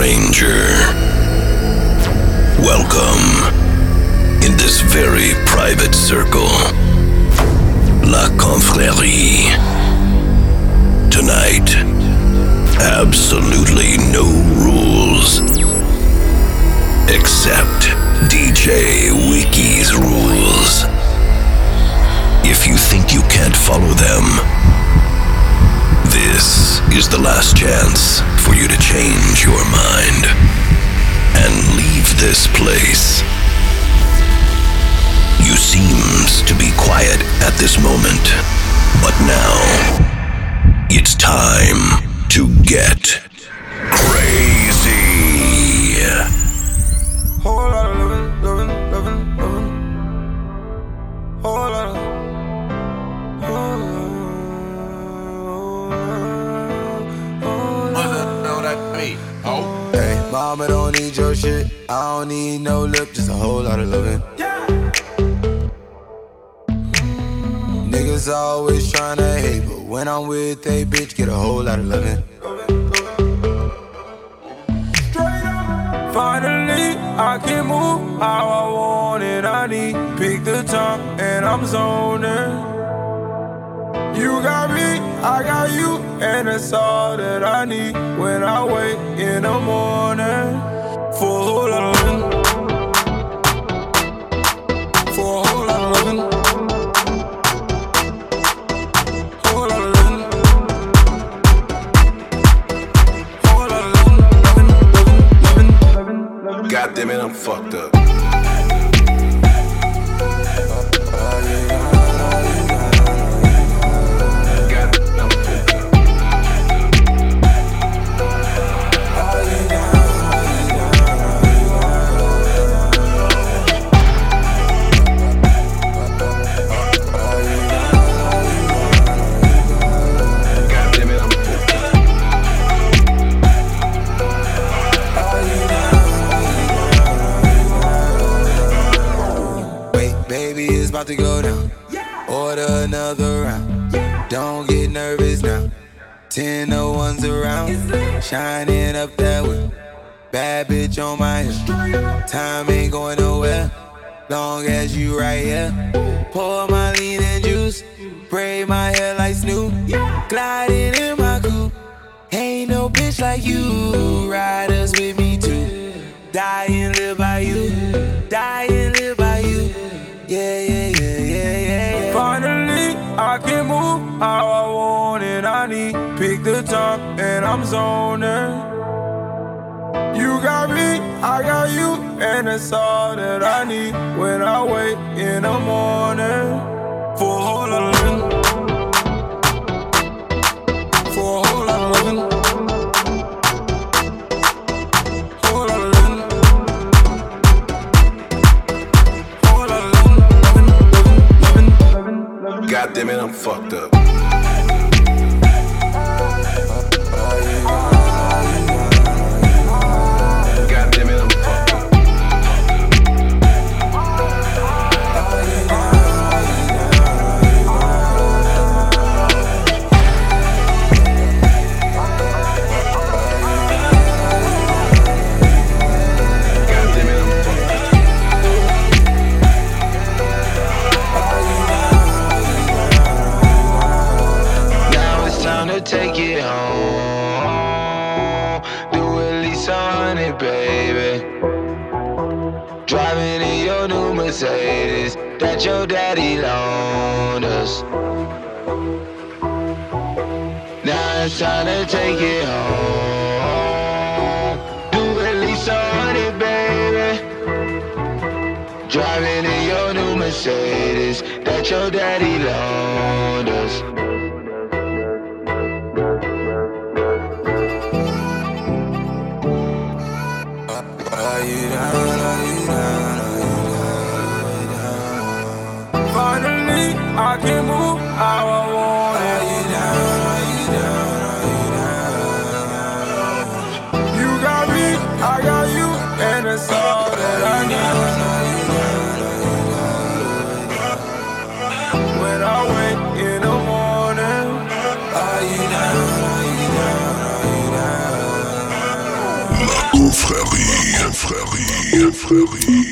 stranger. Welcome in this very private circle. La Confrérie. Tonight, absolutely no rules. Except DJ Wiki's rules. If you think you can't follow them, this is the last chance for you to change your mind and leave this place. You seems to be quiet at this moment, but now it's time to get mama don't need your shit. I don't need no lip, just a whole lot of loving. Yeah. Niggas always tryna hate, but when I'm with a bitch, get a whole lot of loving. Finally, I can move how I want it. I need pick the time and I'm zoning. You got me, I got you, and that's all that I need when I wake in the morning. For a whole lot of loving. For a whole lot of loving. Whole lot of loving. Whole lot of loving, loving, loving, loving, loving. God damn it, I'm fucked up. About to go down. Order another round. Don't get nervous now. Ten no ones around. Shining up that way. Bad bitch on my hip. Time ain't going nowhere. Long as you right here. Pour my lean and juice. Braid my hair like Snoop. Gliding in my coupe. Ain't no bitch like you. Riders with me too. Die and live by you. Die and live by you. Yeah, yeah, yeah, yeah, yeah, yeah. Finally, I can move how I want and I need pick the time and I'm zoning. You got me, I got you, and that's all that I need when I wake in the morning. For a whole lot of God damn it, I'm fucked up. Mercedes that your daddy loaned us. Now it's time to take it home. Do at least a hundred, baby. Driving in your new Mercedes that your daddy loaned us. I can move how I want. Are you down? Are you down? Are you down? You got me, I got you, and it's all that I need. When I wake in the morning, are you down? Are you down? Are you down? La confrérie, confrérie, confrérie.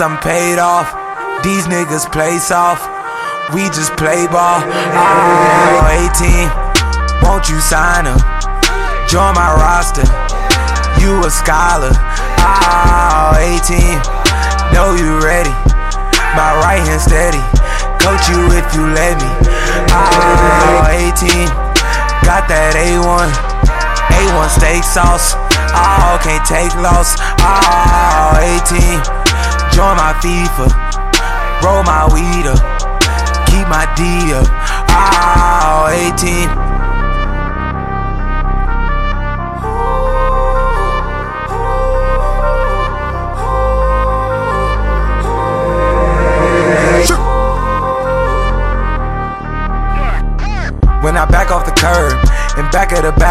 I'm paid off. These niggas play soft. We just play ball. Oh, 18, won't you sign up? Join my roster. You a scholar. Oh, 18, know you ready. My right hand steady. Coach you if you let me. Oh, 18, got that A1. A1 steak sauce. I can't take loss. Oh, 18. Join my FIFA, roll my weed up, keep my D up. Ah, oh, 18.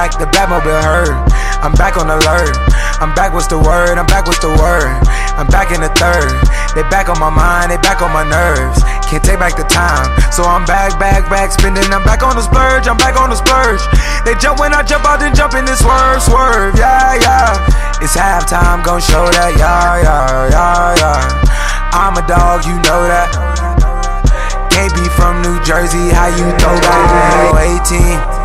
back, the Batmobile heard. I'm back on alert. I'm back, what's the word? I'm back, what's the word? I'm back in the third. They back on my mind, they back on my nerves. Can't take back the time. So I'm back, back, back spending. I'm back on the splurge, I'm back on the splurge. They jump when I jump out, then jump in this swerve, swerve. Yeah, yeah. It's halftime, gon' show that. Yeah, yeah, yeah, yeah. I'm a dog, you know that. KB from New Jersey, how you throw that? 18.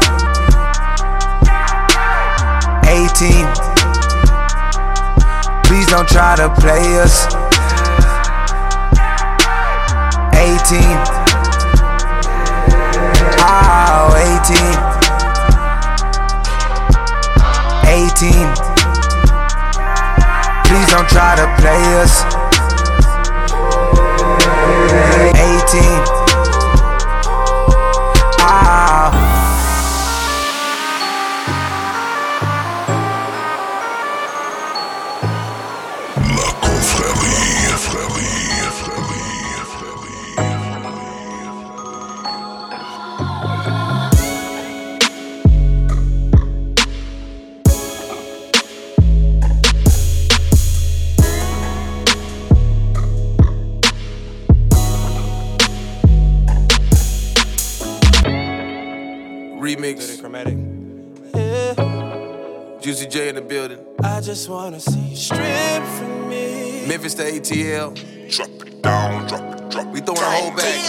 18. Please don't try to play us. 18. Oh, 18. 18. Please don't try to play us. 18. To ATL. Drop it down, drop it, drop We it throwing a whole bag,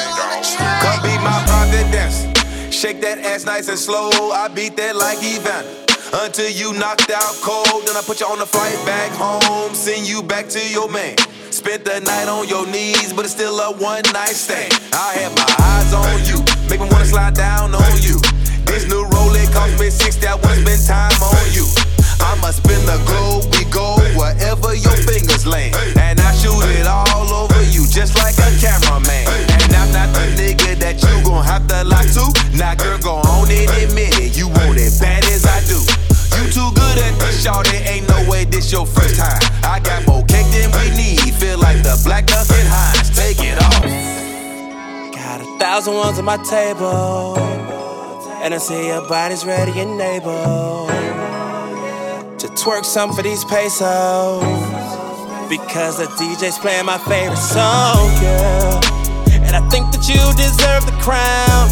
Come be my private dancer. Shake that ass nice and slow. I beat that like Evander. Until you knocked out cold, then I put you on the flight back home. Send you back to your man. Spent the night on your knees, but it's still a one night stand. I had my eyes on you, make me wanna slide down on you. This new Rolex cost me 60, I wanna spend time on you. I'ma spin the globe, we go wherever your fingers land. And I shoot it all over you, just like a cameraman. And I'm not the nigga that you gon' have to lie to. Now, girl, go on and admit it, you want it bad as I do. You too good at this, y'all. There ain't no way this your first time. I got more cake than we need, feel like the black Duncan Hines. Take it off. Got a thousand ones on my table. And I see your body's ready and able twerk some for these pesos. Because the DJ's playing my favorite song, girl. And I think that you deserve the crown.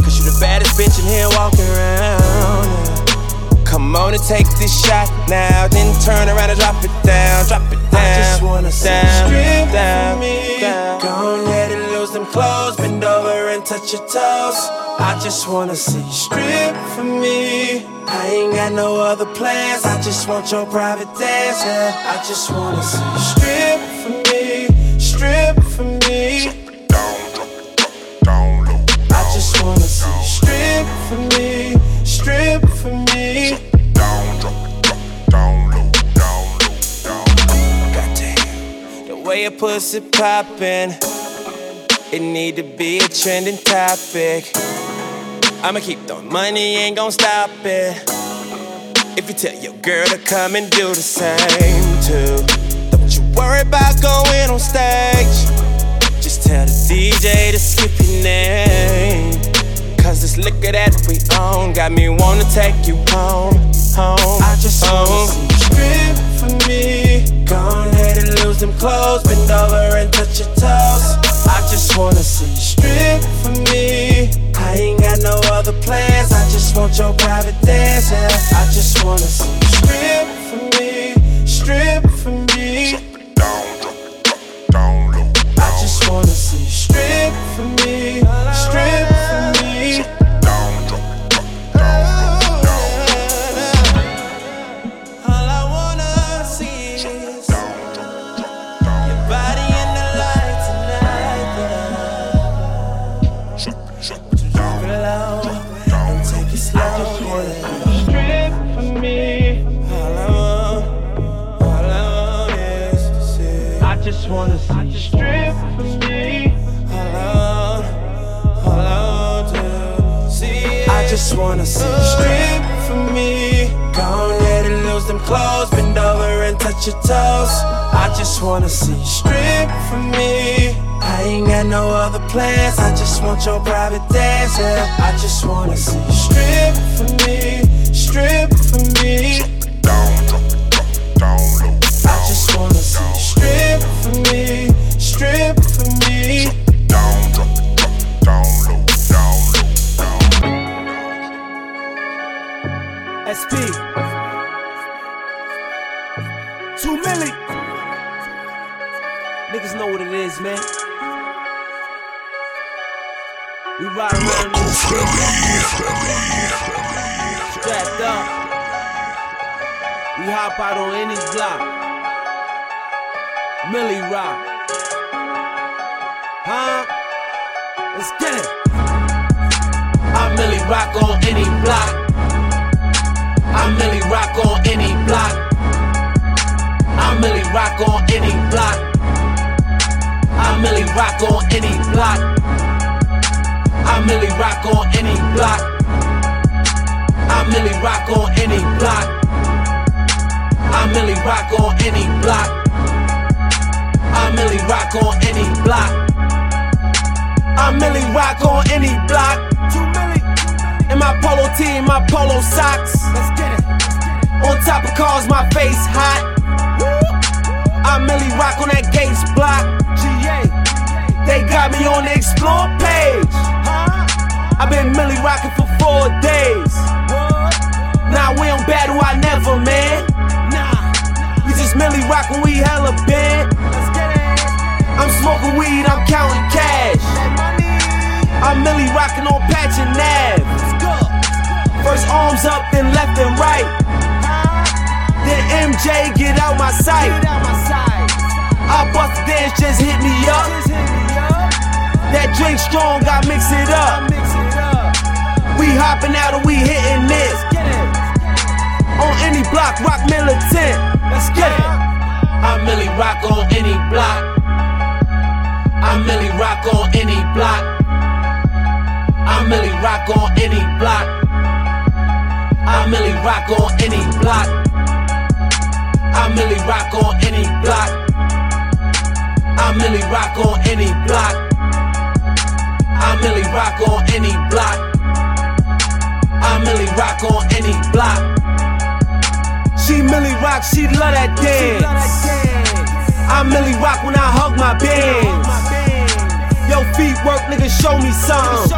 Cause you the baddest bitch in here walking around. yeah. Come on and take this shot now, then turn around and drop it down, drop it down. I just wanna down, strip down, me. Down. Go let it lose them clothes, bend over and touch your toes. I just wanna see you strip for me. I ain't got no other plans. I just want your private dance. Yeah. I just wanna see you strip for me, strip for me. I just wanna see you strip for me, strip for me. Goddamn. The way your pussy poppin', it need to be a trending topic. I'ma keep throwing money, ain't gon' stop it. If you tell your girl to come and do the same too, don't you worry about going on stage. Just tell the DJ to skip your name. Cause this liquor that we own got me wanna take you home, home. I just wanna see you strip for me. Go ahead and lose them clothes, bend over and touch your toes. I just wanna see you strip for me. I ain't got no other plans, I just want your private dance. Yeah. I just wanna see you strip for me, strip for me. Down, drop it, drop it down low. I just wanna see strip you strip for me. I ain't got no other plans. I just want your private dance. Yeah. I just wanna see you strip for me, smoking weed, I'm counting cash. I'm Millie rocking on Patch and Nav. First arms up, then left and right. Then MJ get out my sight. I bust a dance, just hit me up. That drink strong, I mix it up. We hopping out and we hitting it. On any block, rock militant. Let's get it. I'm Millie rock on any block. I Millie rock on any block. I Millie rock on any block. I Millie rock on any block. I Millie rock on any block. I Millie rock on any block. I Millie rock on any block. I Millie rock on any block. She Millie rock, she love that dance. I Millie rock when I hug my bands. Yo, feet work, nigga, show me something.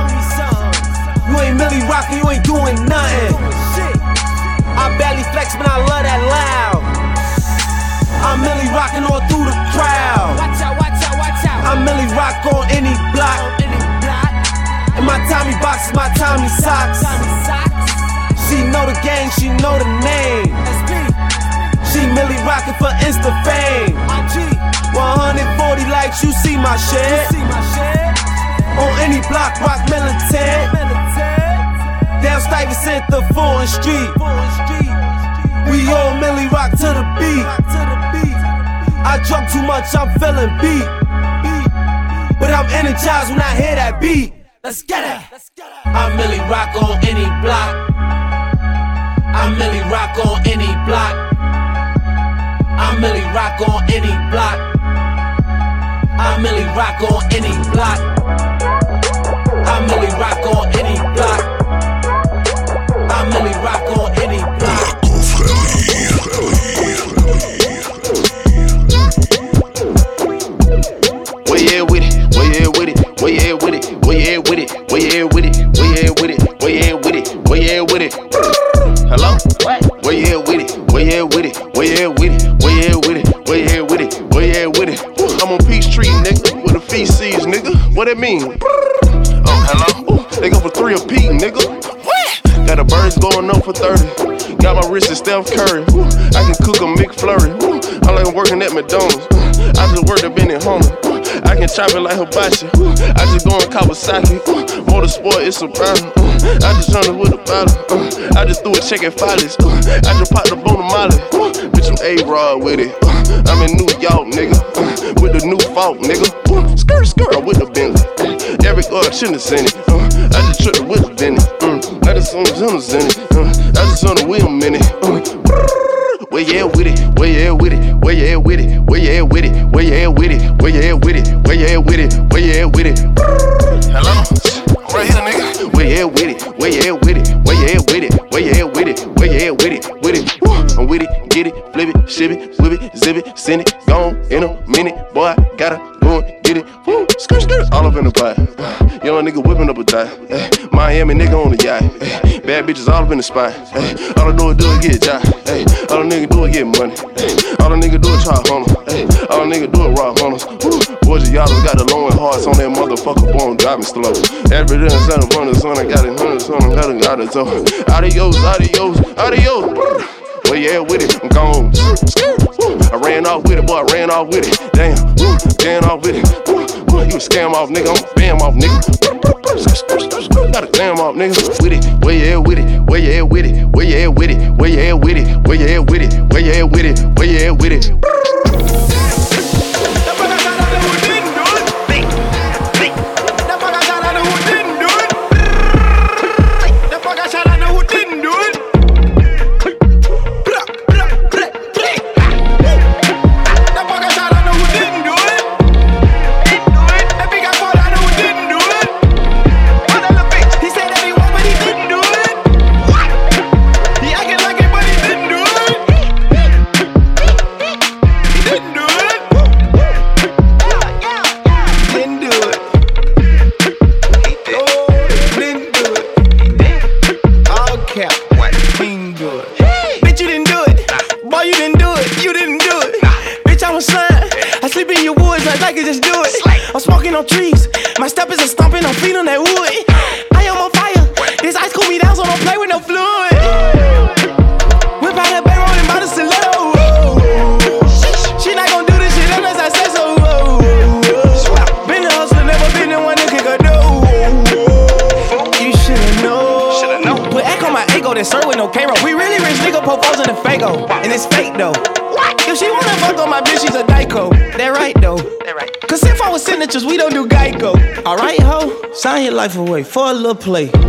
You ain't Millie rockin', you ain't doing nothing. I barely flex, but I love that loud. I'm Millie rockin' all through the crowd. Watch out, watch out, watch out. I'm Millie rock on any block. And my Tommy box is my Tommy socks. She know the gang, she know the name. She Millie rockin' for Insta fame. 140 likes, you see my shit. On any block, rock militant. Down Stuyvesant, the Fulton Street. We all Millie rock to the beat. I drunk too much, I'm feeling beat. But I'm energized when I hear that beat. Let's get it. I Millie rock on any block. I Millie rock on any block. I Millie rock on any block. I Millie rock on any block. I Millie rock on any block. I Millie rock on any block. Steph Curry. I can cook a McFlurry. I like working at McDonald's. I just worked at Benny Hunter. Woo. I can chop it like Hibachi. I just go in Kawasaki. Motorsport, it's a problem. I just run it with a bottle. I just threw a check at Follies. I just popped the bone Molly. Bitch, I'm A-Rod with it. I'm in New York, nigga. With the new fault, nigga. Skirt, skirt with the Bentley. Eric uh, shouldn't have seen it. I just tripped it with the Benny. Uh, I just on the Jonas in it. Uh, I just on the wheel in it. Uh, where you at with it? Where you at with it? Where you at with it? Where you at with it? Where you at with it? Where you at with it? Where you at with it? Where you at with it? Hello? Right here, nigga. Where you at with it? Where you at with it? Where you at with it? Where you at with it? Where you at with it? With it? Woo. I'm with it, get it, flip it, ship it, whip it, zip it, send it, gone in a minute. Boy, I gotta get it. Woo. Skirt, skirt, all up in the pot. Young nigga whipping up a tie. Eh, Miami nigga on the yacht. Eh, bad bitches all up in the spot. Hey, all I do do is get job. Hey, all a nigga do is get money. Hey, all a nigga do is try on them. All a nigga do is rock on us. Boys, y'all got the lowing hearts on that motherfucker born driving slow. Every day, of fun, son, I got it, hundred, son, I got it, got it, so. Adios, adios, adios. Well, yeah, with it, I'm gone. I ran off with it, boy, I ran off with it. Damn, ran off with it. You a scam off, nigga, I'm a bam off, nigga. Got a damn off, nigga. With it, where you at with it? Where you at with it? Where you at with it? Where you at with it? Where you at with it? Where you at with it? Where you at with it? Play.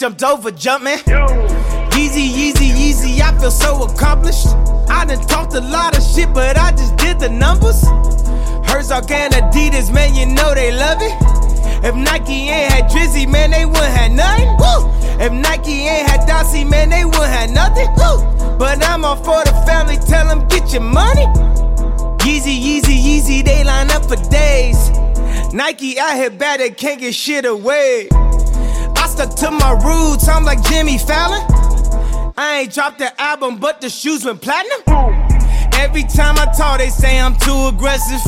Jumped over, jumpman. Yeezy, Yeezy, Yeezy, I feel so accomplished. I done talked a lot of shit, but I just did the numbers. Herzog and Adidas, man, you know they love it. If Nike ain't had Drizzy, man, they wouldn't have nothing. Woo! If Nike ain't had Drizzy, man, they wouldn't have nothing. Woo! But I'm all for the family, tell them get your money. Yeezy, Yeezy, Yeezy, they line up for days. Nike out here bad, they can't get shit away. Stuck to my roots, I'm like Jimmy Fallon. I ain't dropped the album, but the shoes went platinum. Every time I talk, they say I'm too aggressive.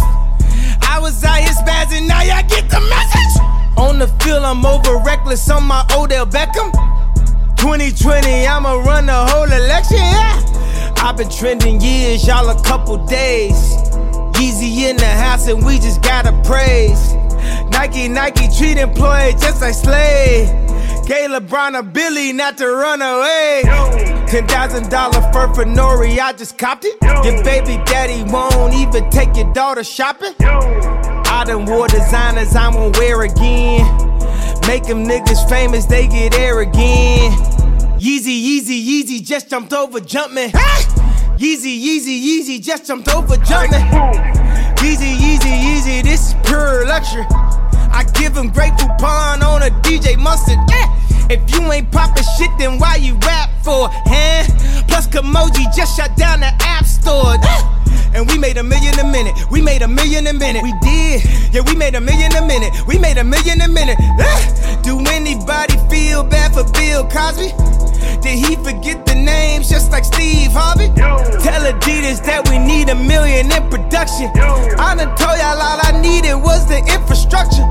I was out here spazzing, now y'all get the message. On the field, I'm over reckless on my Odell Beckham. 2020, I'ma run the whole election, yeah. I've been trending years, y'all a couple days. Yeezy in the house, and we just gotta praise. Nike, Nike treat employees just like slave. Gay LeBron a Billy not to run away. Ten thousand dollar fur for Nori, I just copped it. Your baby daddy won't even take your daughter shopping. I done wore designers I won't wear again. Make them niggas famous, they get air again. Yeezy, Yeezy, Yeezy just jumped over jumping. Yeezy, Yeezy, Yeezy just jumped over jumping. Yeezy, Yeezy, Yeezy, this is pure luxury. I give him great coupon on a DJ mustard. Yeah. If you ain't poppin' shit, then why you rap for? Huh? Plus, Kimoji just shut down the app store. And we made a million a minute. We made a million a minute. We did. Yeah, we made a million a minute. We made a million a minute. Do anybody feel bad for Bill Cosby? Did he forget the names just like Steve Harvey? Tell Adidas that we need a million in production. I done told y'all all I needed was the infrastructure.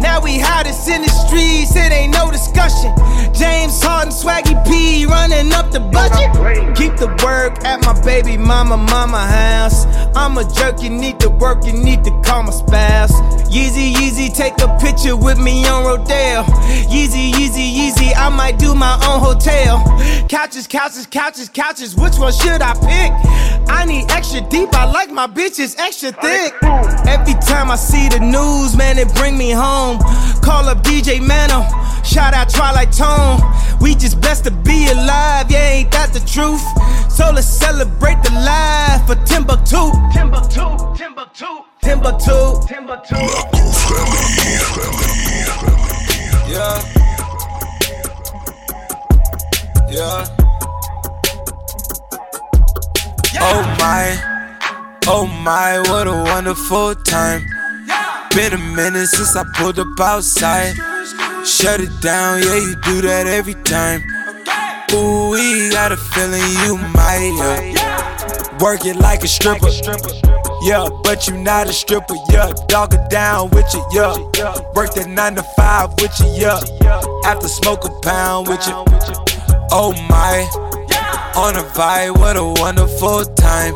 Now we hottest in the streets, it ain't no discussion. James Harden, Swaggy P running up the budget. Keep the work at my baby mama, mama house. I'm a jerk, you need to work, you need to call my spouse. Yeezy, Yeezy, take a picture with me on Rodale. Yeezy, Yeezy, Yeezy, I might do my own hotel. Couches, couches, couches, couches, couches. which one should I pick? I need extra deep, I like my bitches extra thick. Every time I see the news, man, it bring me home. Call up DJ Mano, shout out Twilite Tone. We just blessed to be alive, yeah, ain't that the truth? So let's celebrate the life of Timbuktu. Timbuktu, Timbuktu, Timbuktu, Timbuktu. Yeah. Yeah. Oh my, oh my, what a wonderful time. Been a minute since I pulled up outside. Shut it down, yeah, you do that every time. Ooh, we got a feeling you might, yeah. Work it like a stripper. Yeah, but you not a stripper, yeah. Dog it down with you, yeah. Work that nine to five with you, yeah. After smoke a pound with you. Oh my, on a vibe, what a wonderful time.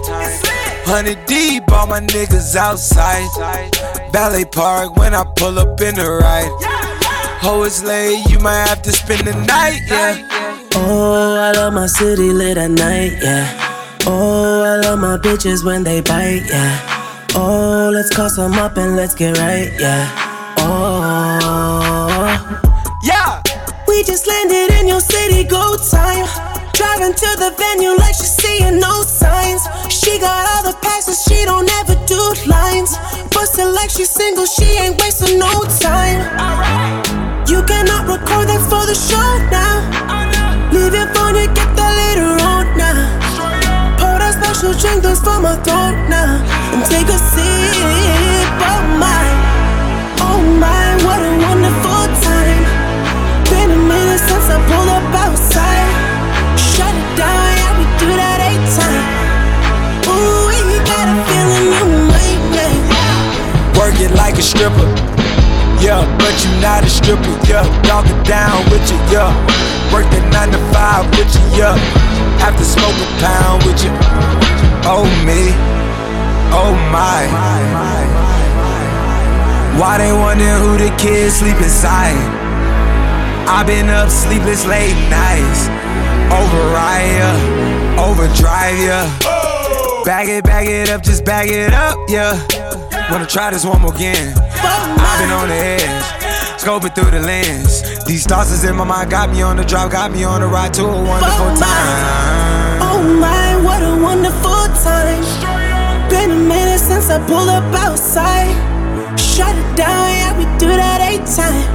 Hundred deep, all my niggas outside. Ballet Park when I pull up in the ride. Oh, it's late, you might have to spend the night, yeah. Oh, I love my city lit at night, yeah. Oh, I love my bitches when they bite, yeah. Oh, let's call some up and let's get right, yeah. Oh, Yeah, we just landed in your city, go time. Driving to the venue like she's seeing no signs. She got all the passes, she don't ever do lines. Bustin' like she's single, she ain't wasting no time. You cannot record that for the show now. Leave your phone, you get that later on now. Pour that special drink that's for my throat now. And take a sip, it like a stripper. Yeah, but you not a stripper, yeah. Dog it down with you, yeah. Work the nine to five with you, yeah. After smoke a pound with you. Oh me, oh my. Why they wonder who the kids sleep inside? i been up sleepless late nights. Override ya, overdrive ya. Oh! Bag it, bag it up, just bag it up, yeah. Wanna try this one more again. I've been on the edge, scoping through the lens. These thoughts is in my mind, got me on the drive, got me on the ride to a wonderful Oh, my. time. Oh my, what a wonderful time. Been a minute since I pulled up outside. Shut it down, yeah, we do that eight time.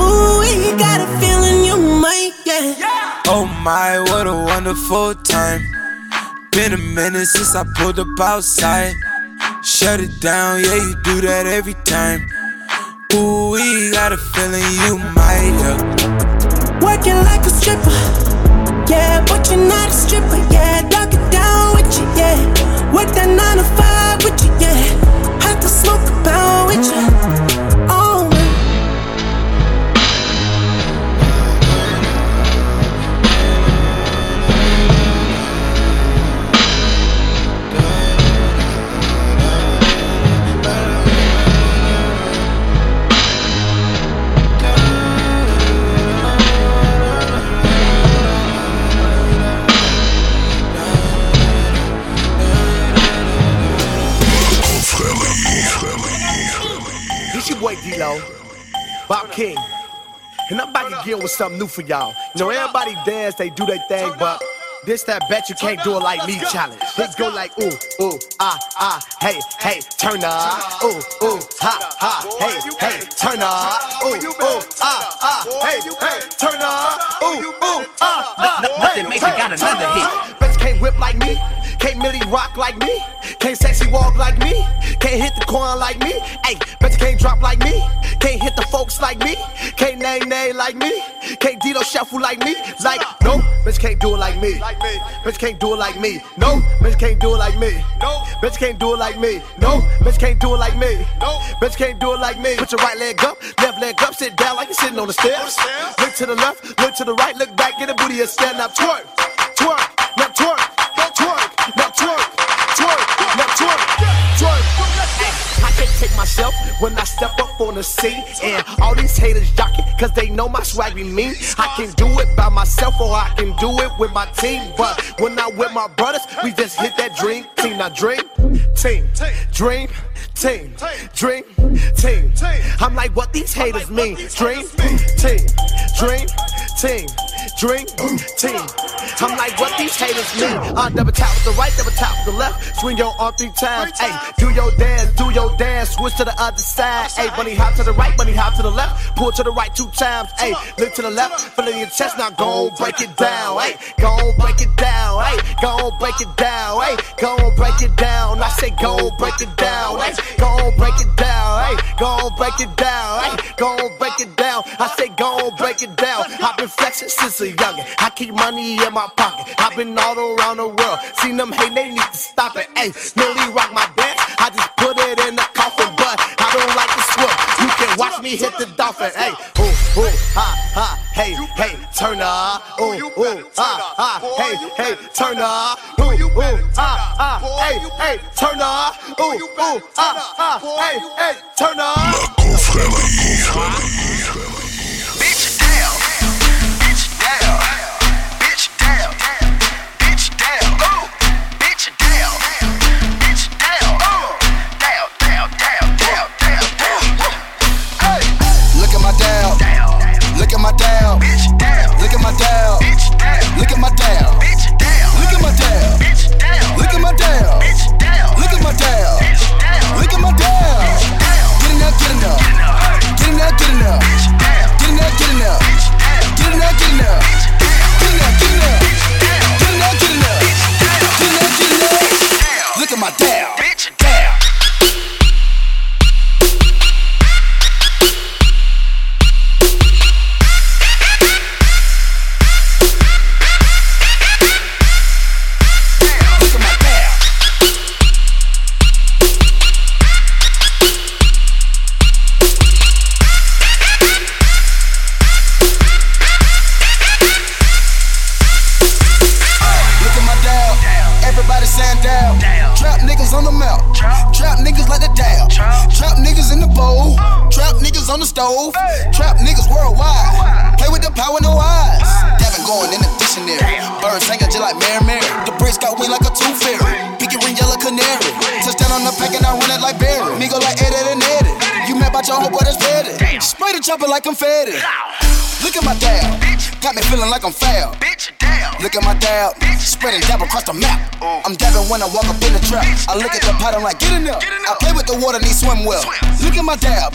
Ooh, we got a feeling you might, yeah. Oh my, what a wonderful time. Been a minute since I pulled up outside. Shut it down, yeah, you do that every time. Ooh, we got a feeling you might, yeah. Working like a stripper. Yeah, but you're not a stripper. Yeah, knock it down with you. Yeah, work that nine to five with you. Yeah, have to smoke a pound with you. D-Lo, Bob King. And I'm back again with something new for y'all. You know, everybody dance, they do their thing, but this that bet you can't do it like me challenge. It go like ooh, ooh, ah, ah, hey, hey, turn up. Ooh, ooh, ha, ha, hey, hey, turn up. Ooh, ooh, ah, ah, hey, hey, turn up. Ooh, ooh, ah, ah, Nothing makes it got another hit. Bet you can't whip like me. Can't Milly rock like me. Can't sexy walk like me. Can't hit the Quan like me. Hey, bet you can't drop like me. Can't hit the folks like me. Can't name name like me. Can't Dito shuffle like me. Like, no, bitch can't do it like me. Bitch can't do it like me. No, bitch can't do it like me. No, bitch can't do it like me. No, bitch can't do it like me. No, bitch can't do it like me. Put your right leg up, left leg up, sit down like you're sitting on the stairs. Look to the left, look to the right, look back, get a booty and stand up, twerk, I take myself when I step up on the scene. And all these haters jocking, cause they know my swag be mean. I can do it by myself or I can do it with my team. But when I'm with my brothers, we just hit that dream team. Now dream team, dream team, dream team. I'm like, what these haters mean? Dream team, dream team, dream team. I'm like, what these haters mean? Uh, double tap with the right, double tap with the left. Swing your arm three times. Hey, do your dance, do your dance. Switch to the other side. Hey, bunny hop to the right, bunny hop to the left. Pull to the right two times. Hey, look to the left, feel in your chest. Now go on, break it down. Hey, go on, break it down. Hey, go on, break it down. Hey, go on, break it down. I say go on, break it down. Hey, go on, break it down. Hey, go on, break it down. Hey, go on, break it down. I say go on, break it down. I've been flexing since a youngin'. I keep money in my pocket. I've been all around the world. Seen them hate, they need to stop it. Hey, Milly rock my dance. I just put it in the coffin, but I don't like to swim. You can watch me hit the dolphin. Hey, ooh, ooh, ha, ha, hey, hey, turn up. Ooh, ooh, ha, ha, hey, hey, turn up. Ooh, ooh, ha, ha, hey, hey, turn up. Ooh, ooh, ha, ha, hey, hey, turn up. Well. Look at my dab,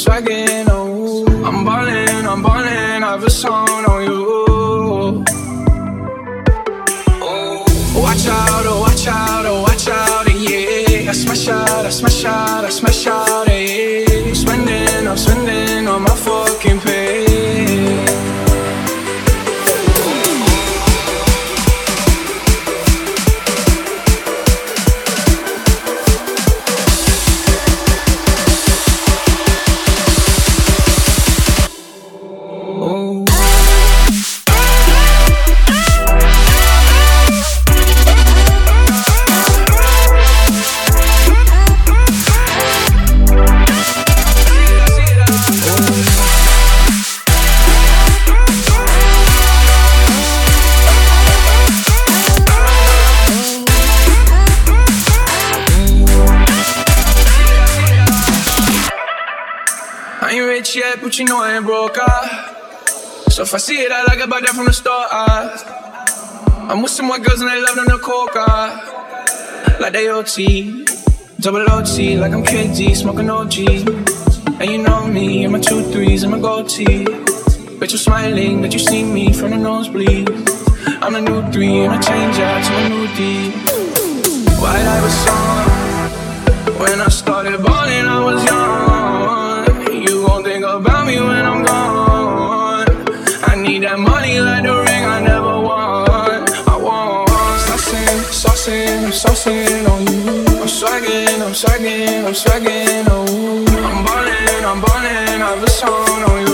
swagging, Like they OT, double OT, like I'm KG, smoking OG. And you know me, and my two threes and my gold tee. Bet you're smiling, that you see me from the nosebleed. I'm a new three and I change out to a new D. White Iver song. When I started swagging, I'm I'm swagging. Oh. I'm ballin', I'm ballin', I have a song on oh, you.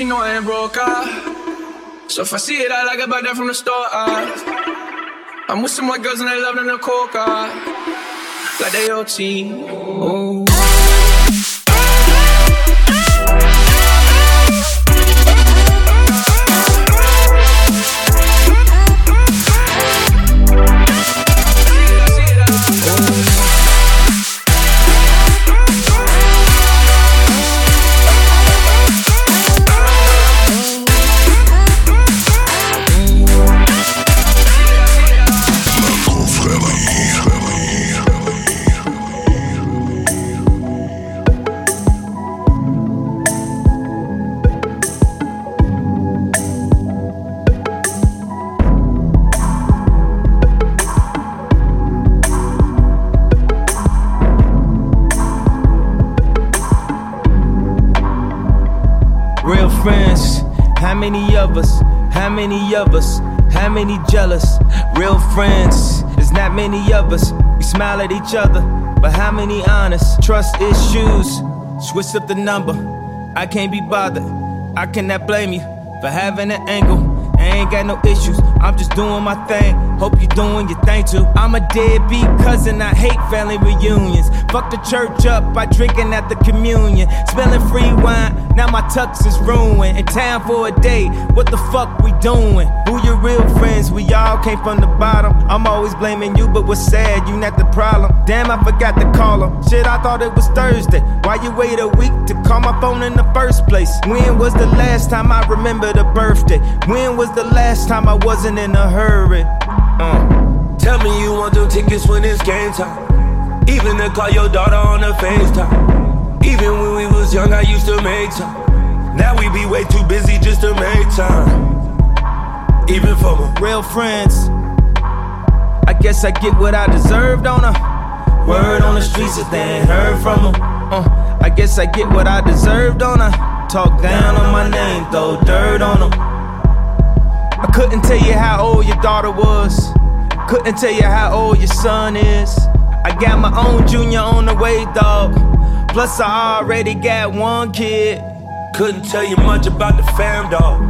You know I ain't broke. Ah. So if I see it, I like it, buy that from the store. Ah. I'm with some white girls and they love them the coca. Like they OT. Oh. Not many of us. We smile at each other, but how many honest? Trust issues, switch up the number. I can't be bothered. I cannot blame you for having an angle. I ain't got no issues. I'm just doing my thing. Hope you doing your thing too. I'm a deadbeat cousin. I hate family reunions. Fuck the church up by drinking at the communion. Smelling free wine. Now my tux is ruined. In town for a day. What the fuck we doing? Who your real friends? We all came from the bottom. I'm always blaming you, but what's sad? You not the problem. Damn, I forgot to call him. Shit, I thought it was Thursday. Why you wait a week to call my phone in the first place? When was the last time I remembered a birthday? When was the last time I wasn't in a hurry? Uh. Tell me you want them tickets when it's game time. Even to call your daughter on the FaceTime. Even when we was young, I used to make time. Now we be way too busy just to make time. Even for my real friends. I guess I get what I deserved on her. Word on the streets if they ain't heard from them. Uh, I guess I get what I deserved on her. Talk down on my name, throw dirt on them. I couldn't tell you how old your daughter was. Couldn't tell you how old your son is. I got my own junior on the way, dog. Plus, I already got one kid. Couldn't tell you much about the fam, dog.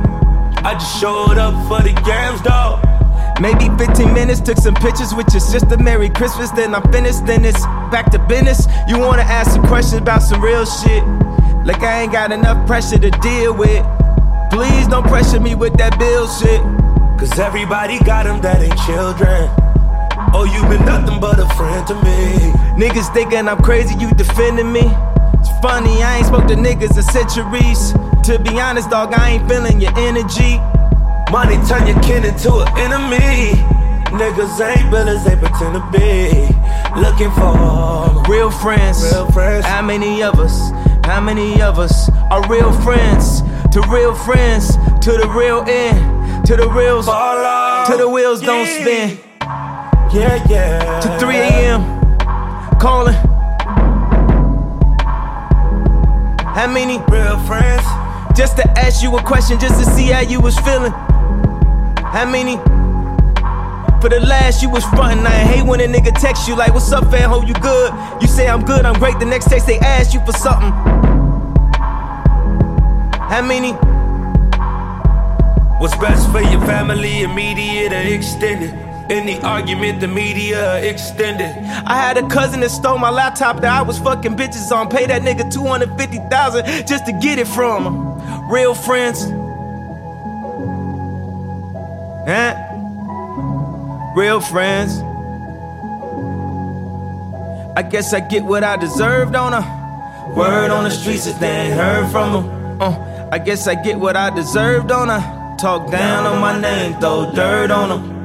I just showed up for the games, dog. Maybe 15 minutes, took some pictures with your sister. Merry Christmas, then I'm finished, then it's back to business. You wanna ask some questions about some real shit? Like I ain't got enough pressure to deal with. Please don't pressure me with that bill shit. Cause everybody got them that ain't children. Oh, you been nothing but a friend to me. Niggas thinking I'm crazy, you defending me. It's funny, I ain't spoke to niggas in centuries. To be honest, dog, I ain't feeling your energy. Money turn your kin into an enemy. Niggas ain't villains, they pretend to be. Looking for real friends. Real friends. How many of us? How many of us are real friends? To real friends, to the real end, to the reals, to the wheels don't spin. Yeah, yeah. To 3 a.m. calling. How many real friends? Just to ask you a question, just to see how you was feeling. How many? For the last, you was frontin'. I hate when a nigga text you like, "What's up, fam? Hope you good." You say I'm good, I'm great. The next text they ask you for something. How many? What's best for your family, immediate or extended? Any argument, the media extended. I had a cousin that stole my laptop that I was fucking bitches on. Pay that nigga 250,000 just to get it from him. Real friends. Huh? Real friends. I guess I get what I deserved on her. Word on the streets if they ain't heard from them. Uh, I guess I get what I deserved on her. Talk down on my name, throw dirt on them.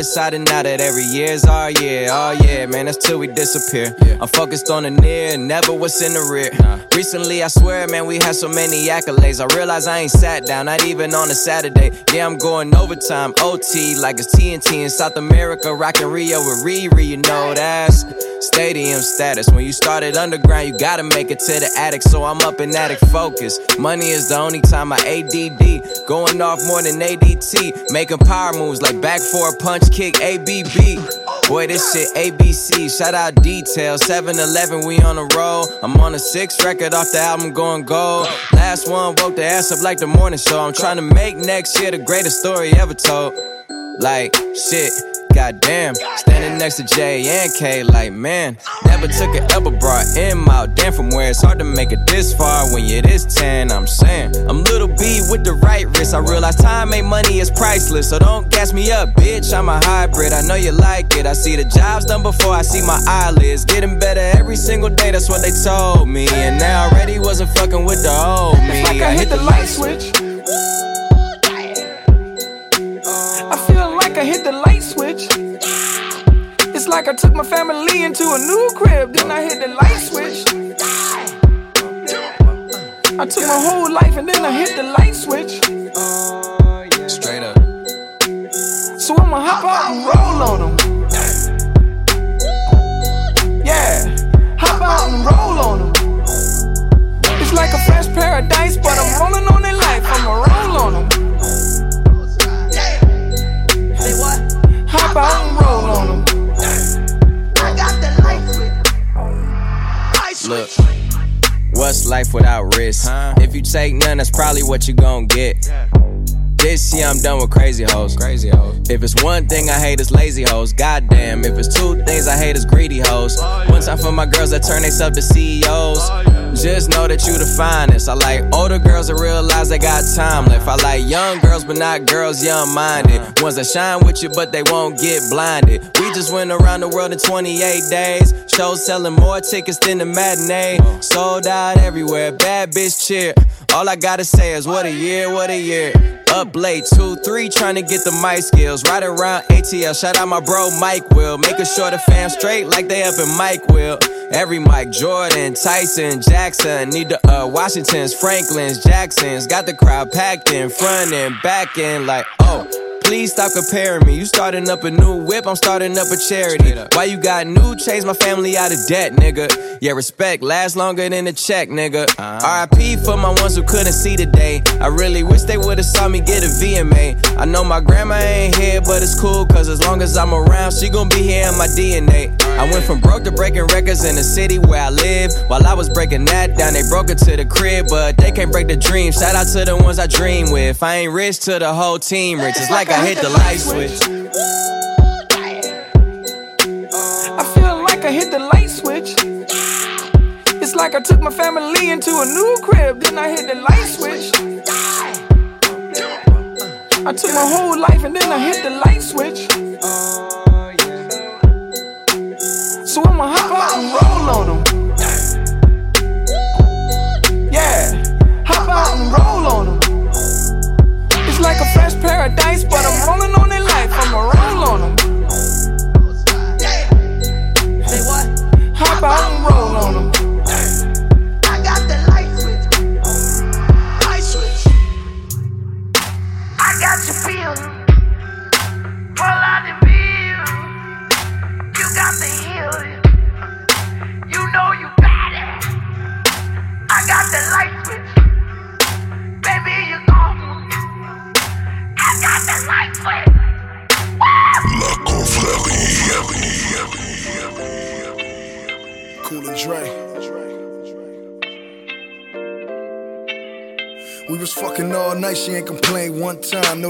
Decided now that every year's our year. Oh yeah, man, that's till we disappear. I'm focused on the near, never what's in the rear. Recently, I swear, man, we had so many accolades. I realize I ain't sat down, not even on a Saturday. Yeah, I'm going overtime, OT, like it's TNT in South America, rockin' Rio with Riri, you know that's stadium status. When you started underground, you gotta make it to the attic, so I'm up in attic focus. Money is the only time I ADD, going off more than ADT, making power moves like back for a punch kick, ABB. Boy, this shit ABC, shout out Detail, 7 Eleven, we on a roll. I'm on a sixth record off the album going gold. Last one woke the ass up like the morning show. I'm trying to make next year the greatest story ever told. Like, shit. Goddamn, standing next to J and K, like man, never took an elbow brought him out. Damn, from where it's hard to make it this far when you're this 10. I'm saying, I'm little B with the right wrist. I realize time ain't money it's priceless, so don't gas me up, bitch. I'm a hybrid, I know you like it. I see the jobs done before I see my eyelids. Getting better every single day, that's what they told me. And now already wasn't fucking with the old me. My family into a new crib, then I hit the light switch. I took my whole life and then I hit the light switch. Straight up. So I'ma hop out and roll on them. Yeah, hop out and roll on them. It's like a fresh paradise, but I'm rolling on their life. I'ma roll on them. Hop out Look, what's life without risk? Huh? If you take none, that's probably what you gon' get. This year I'm done with crazy hoes. Crazy hoes. If it's one thing I hate, it's lazy hoes. Goddamn. If it's two things I hate, it's greedy hoes. Oh, one time for my girls that turn themselves to CEOs. Oh, just know that you the finest. I like older girls that realize they got time left. I like young girls, but not girls young minded. Ones that shine with you, but they won't get blinded. We just went around the world in 28 days. Shows selling more tickets than the matinee. Sold out everywhere, bad bitch cheer. All I gotta say is what a year, what a year. Up late, two, three, trying to get the mic skills. Right around ATL, shout out my bro Mike Will. Making sure the fam straight like they up in Mike Will. Every Mike Jordan, Tyson, Jackson, need the uh, Washingtons, Franklins, Jacksons. Got the crowd packed in front and back in like, oh. Please stop comparing me. You starting up a new whip, I'm starting up a charity. Why you got new chains? My family out of debt, nigga. Yeah, respect lasts longer than a check, nigga. Uh-huh. RIP for my ones who couldn't see today. I really wish they would've saw me get a VMA. I know my grandma ain't here, but it's cool, cause as long as I'm around, she gon' be here in my DNA. I went from broke to breaking records in the city where I live. While I was breaking that down, they broke it to the crib, but they can't break the dream. Shout out to the ones I dream with. I ain't rich to the whole team rich. It's like I hit the light switch. I feel like I hit the light switch. It's like I took my family into a new crib, then I hit the light switch. I took my whole life and then I hit the light switch.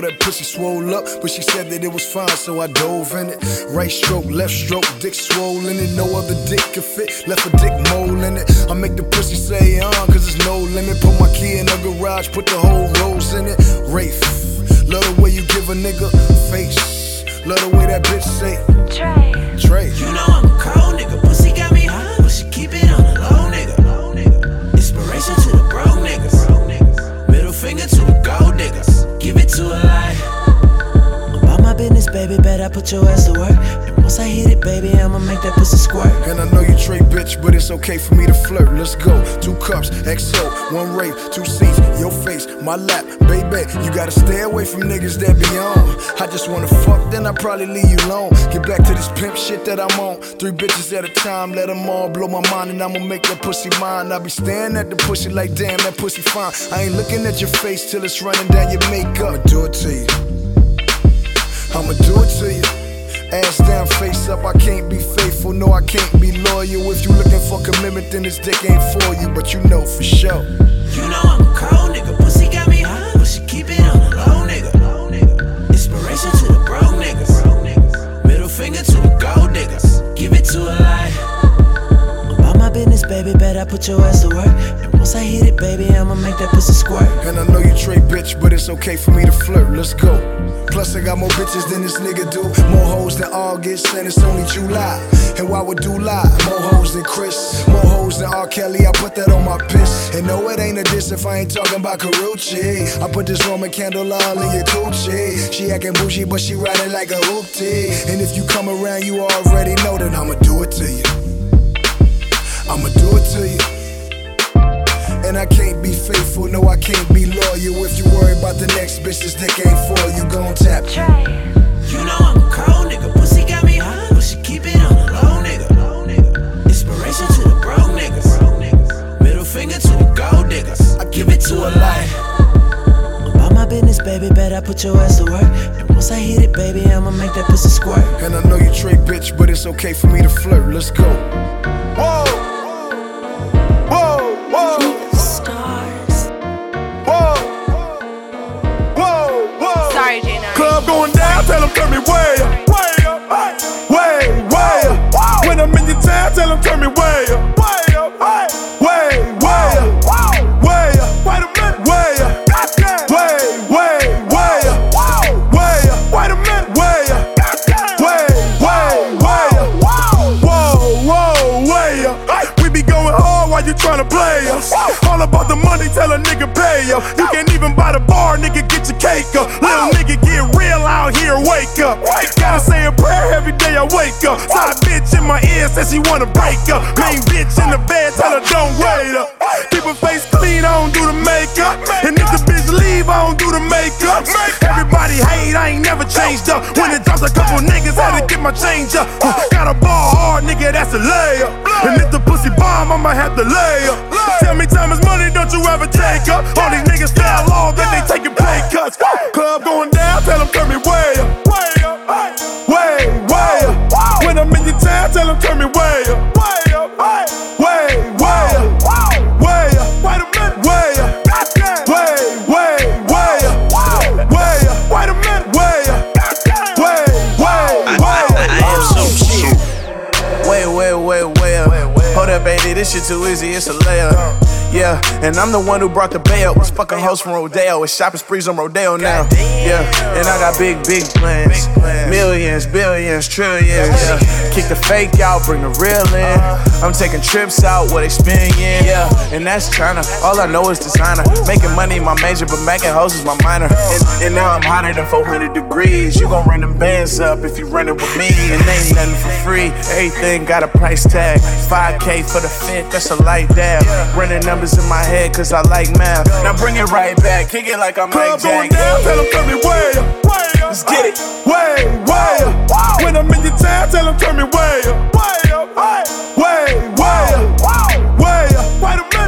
Know that pussy swole up, but she said that it was fine, so I dove in it. Right stroke, left stroke, dick swollen it. No other dick could fit, left a dick mole in it. I make the pussy say on, cause there's no limit. Put my key in the garage, put the whole rose in it. Rafe, love the way you give a nigga face. Love the way that bitch say. Trey. Trey. You know I'm a cold nigga. Pussy got me high, but she keep it on the low Give it to a lie. About my business, baby. Bet I put your ass to work. And once I hit it, baby, I'ma make that pussy squirt. And I know you Trey bitch, but it's okay for me to flirt. Let's go. Two cups, XO, one rape, two seats, your face, my lap, baby. You gotta stay away from niggas that be on. I just wanna fuck, then I probably leave you alone. Get back to this pimp shit that I'm on. Three bitches at a time, let them all blow my mind, and I'ma make that pussy mine. I be staring at the pussy like, damn, that pussy fine. I ain't looking at your face till it's running down your makeup. I'ma do it to you. I'ma do it to you. Ass down, face up, I can't be faithful, no, I can't be loyal. If you looking for commitment, then this dick ain't for you, but you know for sure. You know I'm a cold nigga. Pussy baby. Bet I put your ass to work. And once I hit it, baby, I'ma make that pussy squirt. And I know you trade bitch, but it's okay for me to flirt. Let's go. Plus, I got more bitches than this nigga do. More hoes than August, and it's only July. And why would do lie? More hoes than Chris, more hoes than R. Kelly. I put that on my piss. And no, it ain't a diss if I ain't talking about Karrueche. I put this Roman candle all in your coochie. She acting bougie, but she riding like a hoopty. And if you come around, you already know that I'ma do it to you. I'ma do it to you. And I can't be faithful, no, I can't be loyal. If you worry about the next bitch, this dick ain't for you. Gon' tap. You know I'm a cold nigga. Pussy got me high, but she keep it on the low nigga. Inspiration to the broke niggas. Middle finger to the gold diggers. I give it to a lie. About my business, baby. Bet I put your ass to work. And once I hit it, baby, I'ma make that pussy squirt. And I know you Trey bitch, but it's okay for me to flirt. Let's go. them turn me way up. Way up, hey. way, way up. When I'm in your town, tell them turn me way up. Way up, hey. way, way up. Way up, wait a minute, way up. Way, way, way up. Whoa. Way up, wait a minute, way up. Way, way, way up. Whoa, whoa, whoa, way up. We be going hard while you tryna play us. All about the money, tell a nigga pay up. You can't even buy the bar, nigga, get your cake up. Little nigga, get out here, wake up. Gotta say a prayer every day I wake up. Side bitch in my ear says she wanna break up. Main bitch in the bed, tell her don't wait up. Keep her face clean, I don't do the makeup. And if leave, I don't do the makeup. Everybody hate, I ain't never changed up. When it drops, a couple niggas had to get my change up. Uh, Got a ball hard, nigga, that's a layup. And if the pussy bomb, I'ma have to lay up. Tell me time is money, don't you ever take up. All these niggas fell off, then they taking pay cuts. Club going down, tell them turn me way up. Way way, up. When I'm in your town, tell them turn me. Way up, too easy, it's a layup. And I'm the one who brought the bail. Was fucking hoes from Rodeo. It's shopping sprees on Rodeo now. Yeah, and I got big, big plans. Millions, billions, trillions. Yeah. Kick the fake out, bring the real in. I'm taking trips out where they spin in. Yeah, and that's China. All I know is designer. Making money my major, but making hoes is my minor. And, and now I'm hotter than 400 degrees. You gon' run them bands up if you running with me. And ain't nothing for free. Everything got a price tag. 5K for the fit, that's a light dab. Running numbers in my head, cause I like math. Now bring it right back. Kick it like I'm Mike Club Jack. down, tell them turn me way up. Way up. Let's get it. Way, way up. When I'm in your town, tell them turn me way up. Way up. Way, way up. Way up. Wait a minute.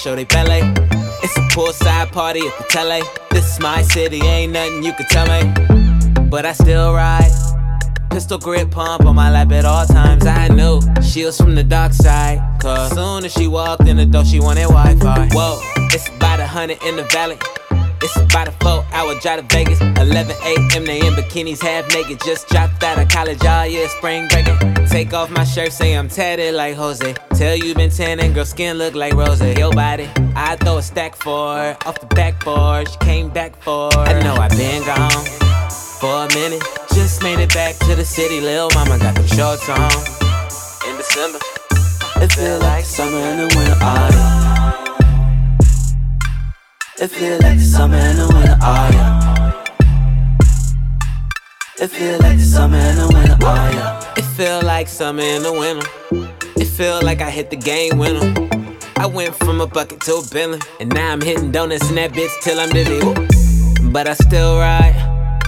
Show they belly. It's a poolside party at the tele. This is my city, ain't nothing you can tell me. But I still ride. Pistol grip pump on my lap at all times. I knew she was from the dark side. Cause soon as she walked in the door, she wanted Wi Fi. Whoa, it's about a hundred in the valley. It's about a four hour drive to Vegas. 11 a.m. they in bikinis, half naked. Just dropped out of college, oh all year spring breaking. Take off my shirt, say I'm tatted like Jose. Tell you been tanning, girl, skin look like Rosa. Your body, I throw a stack for her. Off the back backboard, she came back for her. I know I've been gone for a minute. Just made it back to the city. Lil' mama got the shorts on in December. It feel like summer and the winter autumn. It feel like the summer and the winter oh, autumn. It feel like the summer and the winter oh, autumn. It feel like summer in the winter. It feel like I hit the game winner. I went from a bucket to a Bentley, and now I'm hitting donuts in that bitch till I'm dizzy. But I still ride.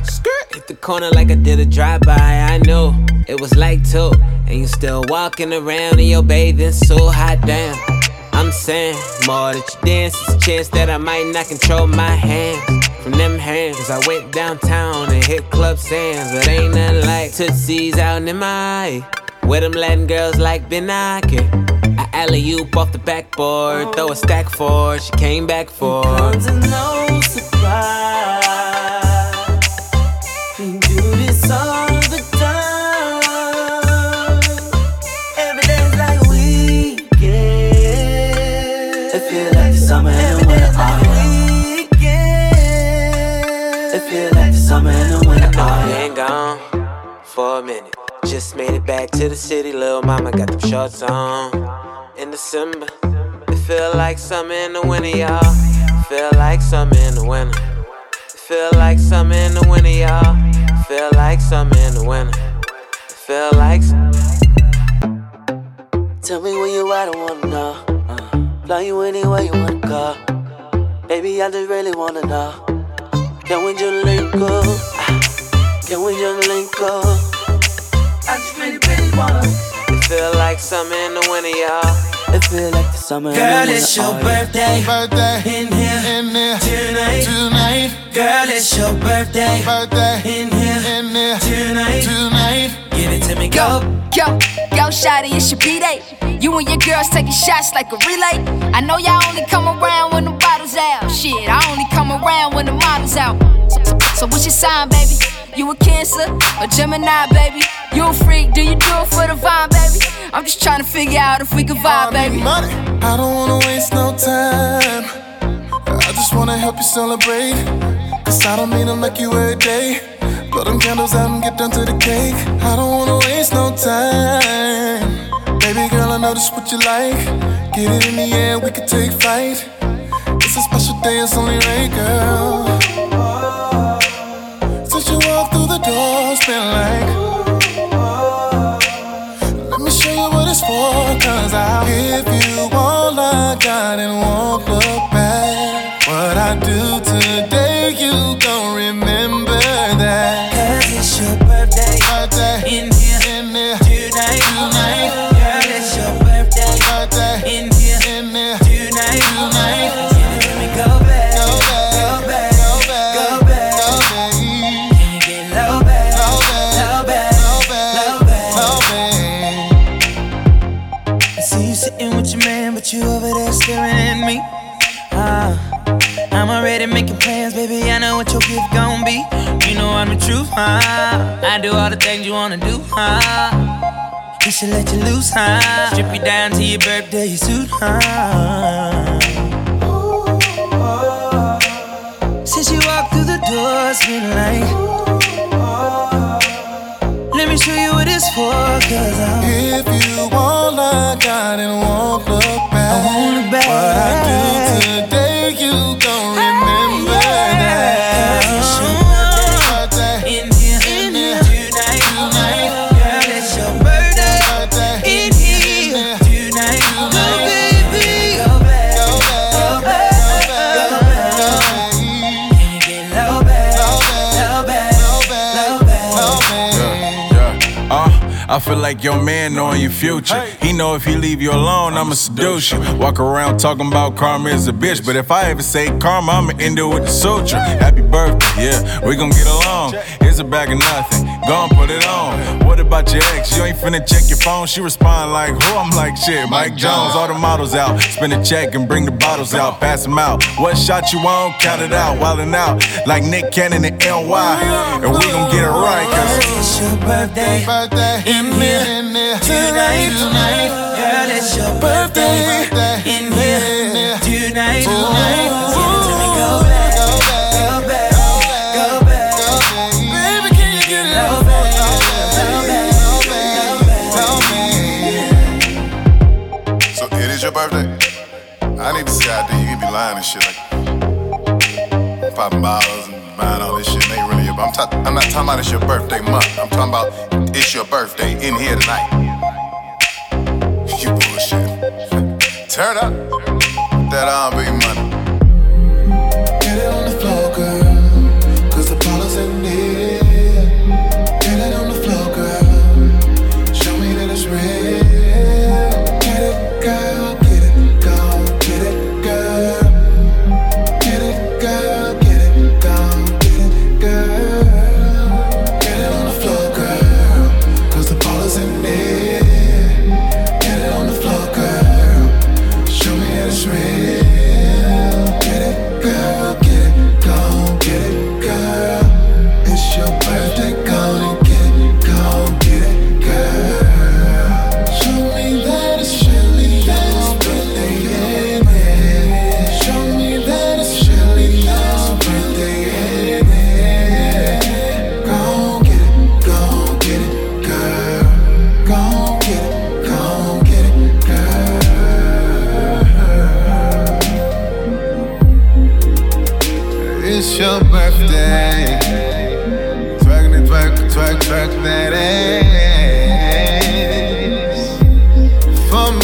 Skirt hit the corner like I did a drive-by. I knew it was like two, and you still walking around in your bathing suit. Hot damn. I'm saying more that you dance, it's a chance that I might not control my hands from them hands. Cause I went downtown and hit Club Sands, but ain't nothing like Tootsie's out in my where them Latin girls like Benaki. I alley oop off the backboard, throw a stack for she came back for. Just made it back to the city. Lil' mama got them shorts on. In December, it feel like summer in the winter, y'all. Feel like summer in the winter. Feel like summer in the winter, y'all. Feel like summer in the winter. Feel like. Tell me where you at, I wanna know. Uh, fly you anywhere you wanna go. Baby, I just really wanna know. Can we just link up? Can we just link up? I just really, really wanna. It feel like summer in the winter, y'all. It feel like the summer and Girl, the it's winter. your oh, yeah. birthday. Birthday. In here. In here. Tonight. Tonight. Girl, it's your birthday. Birthday. In here. In here. Tonight. Tonight. Give it to me, go. Yo, yo, shawty, it's your B-Day. You and your girls taking shots like a relay. I know y'all only come around when the bottles out. Shit, I only come around when the models out. So, so, so what's your sign, baby? You a Cancer or Gemini, baby? You a freak? Do you do it for the vibe, baby? I'm just trying to figure out if we can vibe, baby. Money. I don't wanna waste no time. I just wanna help you celebrate. Cause I don't mean to like you every day. Blow them candles out and get down to the cake. I don't wanna waste no time. Baby girl, I know this what you like. Get it in the air, we can take flight. It's a special day, it's only right, girl. Since you walked through the door, it's been like. Let me show you what it's for, cause I'll give you all I got and won't look back. What I do today, you gon' remember I'm already making plans, baby. I know what your gift gon' be. You know I'm the truth, huh? I do all the things you wanna do, huh? We should let you loose, huh? Strip you down to your birthday suit, huh? Since you walked through the door, it's been like. Let me show you what it's for, cause I'm. If you all I got and won't look back, I won't look back. What I do today, you gon' remember I feel like your man knowing your future. He know if he leave you alone, I'ma seduce you. Walk around talking about karma is a bitch, but if I ever say karma, I'ma end it with the suture. Happy birthday, yeah, we gon' get along. Here's a bag of nothing, go and put it on. What about your ex? You ain't finna check your phone. She respond like, who? I'm like, shit, Mike Jones. All the models out, spin a check and bring the bottles out, pass them out. What shot you on? Count it out, wildin' out like Nick Cannon and NY, and we gon' get it right, cause. It's your birthday. Birthday. In here, In there. tonight, Tonight. Girl, it's your birthday. Birthday. In here, Yeah. tonight, Tonight. Give it to me, go back, Go back. go back, go back. Go back. Baby, can you get it Low low back, back? low Low back, back. low Low back. So it is your birthday. I need to see out there. You can be lying and shit like popping bottles and buying all this shit. It ain't really your. I'm, ta- I'm not talking about it's your birthday month. I'm talking about it's your birthday in here tonight. You bullshit. Turn up that R&B money.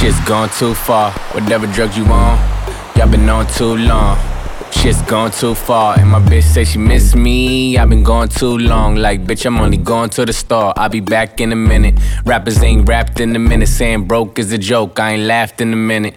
Shit's gone too far. Whatever drugs you on, y'all been on too long. Shit's gone too far. And my bitch say she miss me. I've been gone too long. Like, bitch, I'm only going to the store. I'll be back in a minute. Rappers ain't rapped in a minute. Saying broke is a joke. I ain't laughed in a minute.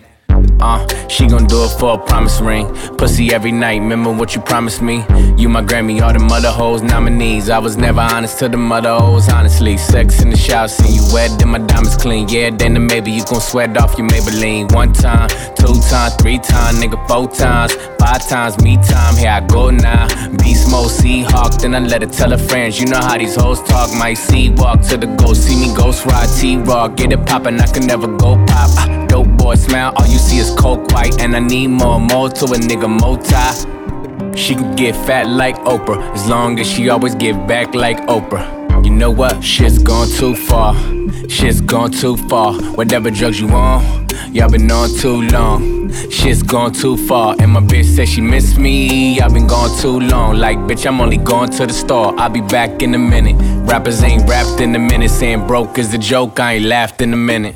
Uh, she gon' do it for a promise ring. Pussy every night, remember what you promised me? You my Grammy, all the mother hoes nominees. I was never honest to the mother hoes, honestly. Sex in the shower, see you wet, then my diamonds clean. Yeah, then the maybe you gon' sweat off your Maybelline. One time, two time, three time, nigga, four times. Five times, me time, here I go now. Beast mode, Seahawk, then I let her tell her friends. You know how these hoes talk, might see walk to the ghost, see me ghost ride T-Rock. Get it poppin', I can never go pop. Ah, dope boy smile, all you see is coke white. And I need more, more to a nigga, multi. She can get fat like Oprah, as long as she always give back like Oprah. You know what? Shit's gone too far. Shit's gone too far. Whatever drugs you on, y'all been on too long. Shit's gone too far. And my bitch said she missed me. I've been gone too long. Like, bitch, I'm only going to the store. I'll be back in a minute. Rappers ain't rapped in a minute. Saying broke is a joke. I ain't laughed in a minute.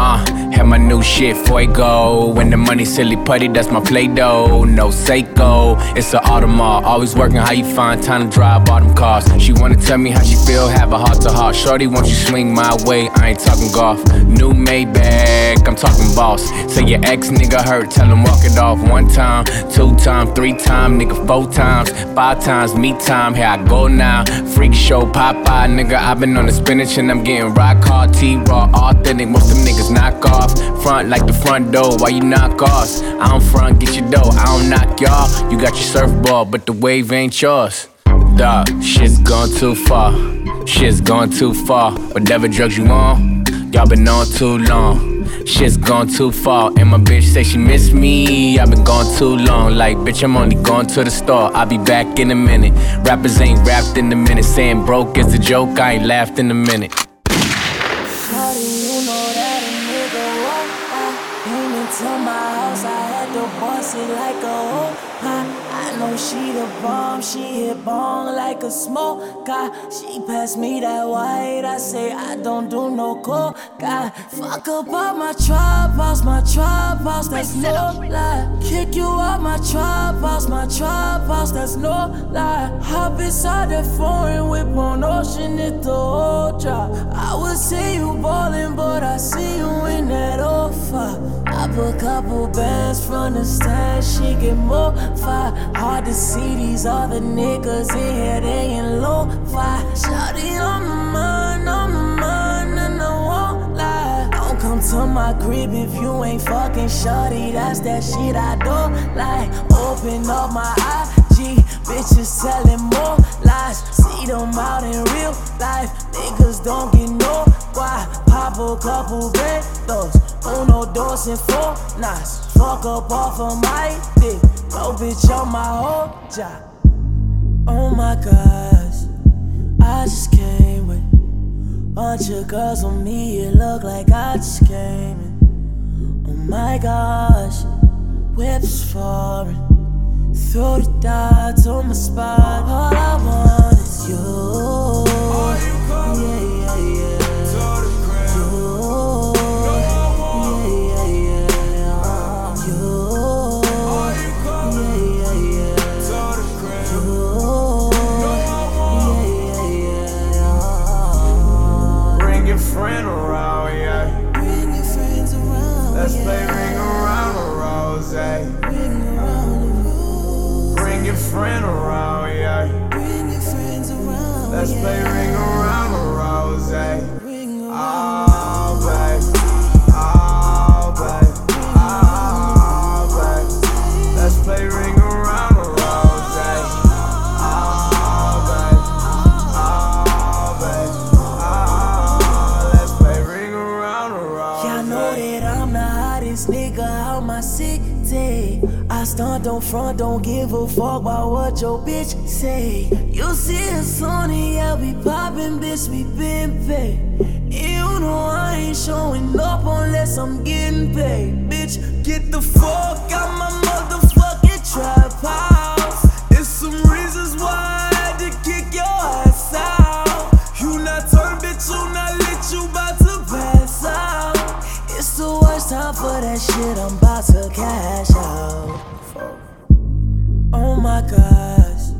Uh, had my new shit fuego. When the money silly putty, that's my play doh. No Seiko, it's a Audemars. Always working how you find time to drive them cars. She wanna tell me how she feel, have a heart to heart. Shorty, won't you swing my way? I ain't talking golf. New Maybach, I'm talking boss. Say your ex nigga hurt, tell him walk it off. One time, two time, three time, nigga four times, five times, me time. Here I go now. Freak show, Popeye, nigga. I've been on the spinach and I'm getting rock hard, T-raw, authentic. Most them niggas knock off. Front like the front door, why you knock off? I don't front, get your dough. I don't knock y'all. You got your surfboard, but the wave ain't yours. Dog, shit's gone too far. Shit's gone too far. Whatever drugs you on, y'all been on too long. Shit's gone too far, and my bitch say she miss me. I've been gone too long, like bitch, I'm only going to the store. I'll be back in a minute. Rappers ain't rapped in a minute, saying broke is a joke. I ain't laughed in a minute. She the bomb, she hit bong like a smoker ah. She passed me that white, I say I don't do no coca ah. Fuck up all my trap my trap that's no lie. Kick you out my trap my trap that's no lie. Hop inside that foreign whip on ocean, it the whole drop. I would see you ballin', but I see you in that offer. I put a couple bands from the stand, she get more fire. Hard to see these other niggas in here, they in low fi. Shawty on my mind, on my mind, and I won't lie. Don't come to my crib if you ain't fucking shawty. That's that shit I don't like. Open up my IG, bitches telling more lies. See them out in real life, niggas don't get no why. Pop a couple bentos, uno, dos, and four nights. Fuck up off of my dick, no bitch on my whole job. Oh my gosh, I just came with bunch of girls on me. It look like I just came in. Oh my gosh, whips foreign. Throw the dots on my spot. All I want is you. Yeah, yeah, yeah. Front, don't give a fuck about what your bitch say. You see us on it, yeah, we poppin', bitch, we been paid. You know I ain't showing up unless I'm getting paid. Bitch, get the fuck out my motherfucking trap house. It's some reasons why I had to kick your ass out. You not turned, bitch, you not lit, you bout to pass out. It's the worst time for that shit, I'm my gosh,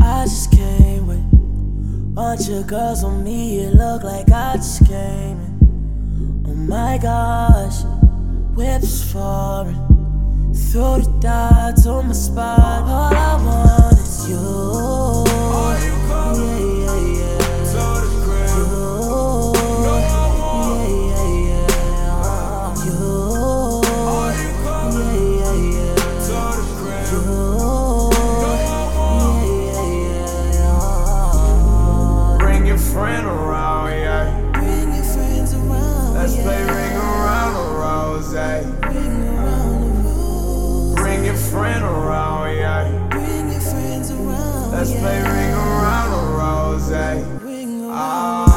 I just came with bunch of girls on me, it look like I just came in. Oh my gosh, whips foreign, throw the dots on my spot. All I want is you. Yeah, yeah. Yeah, Let's play ring around the rose. Ah.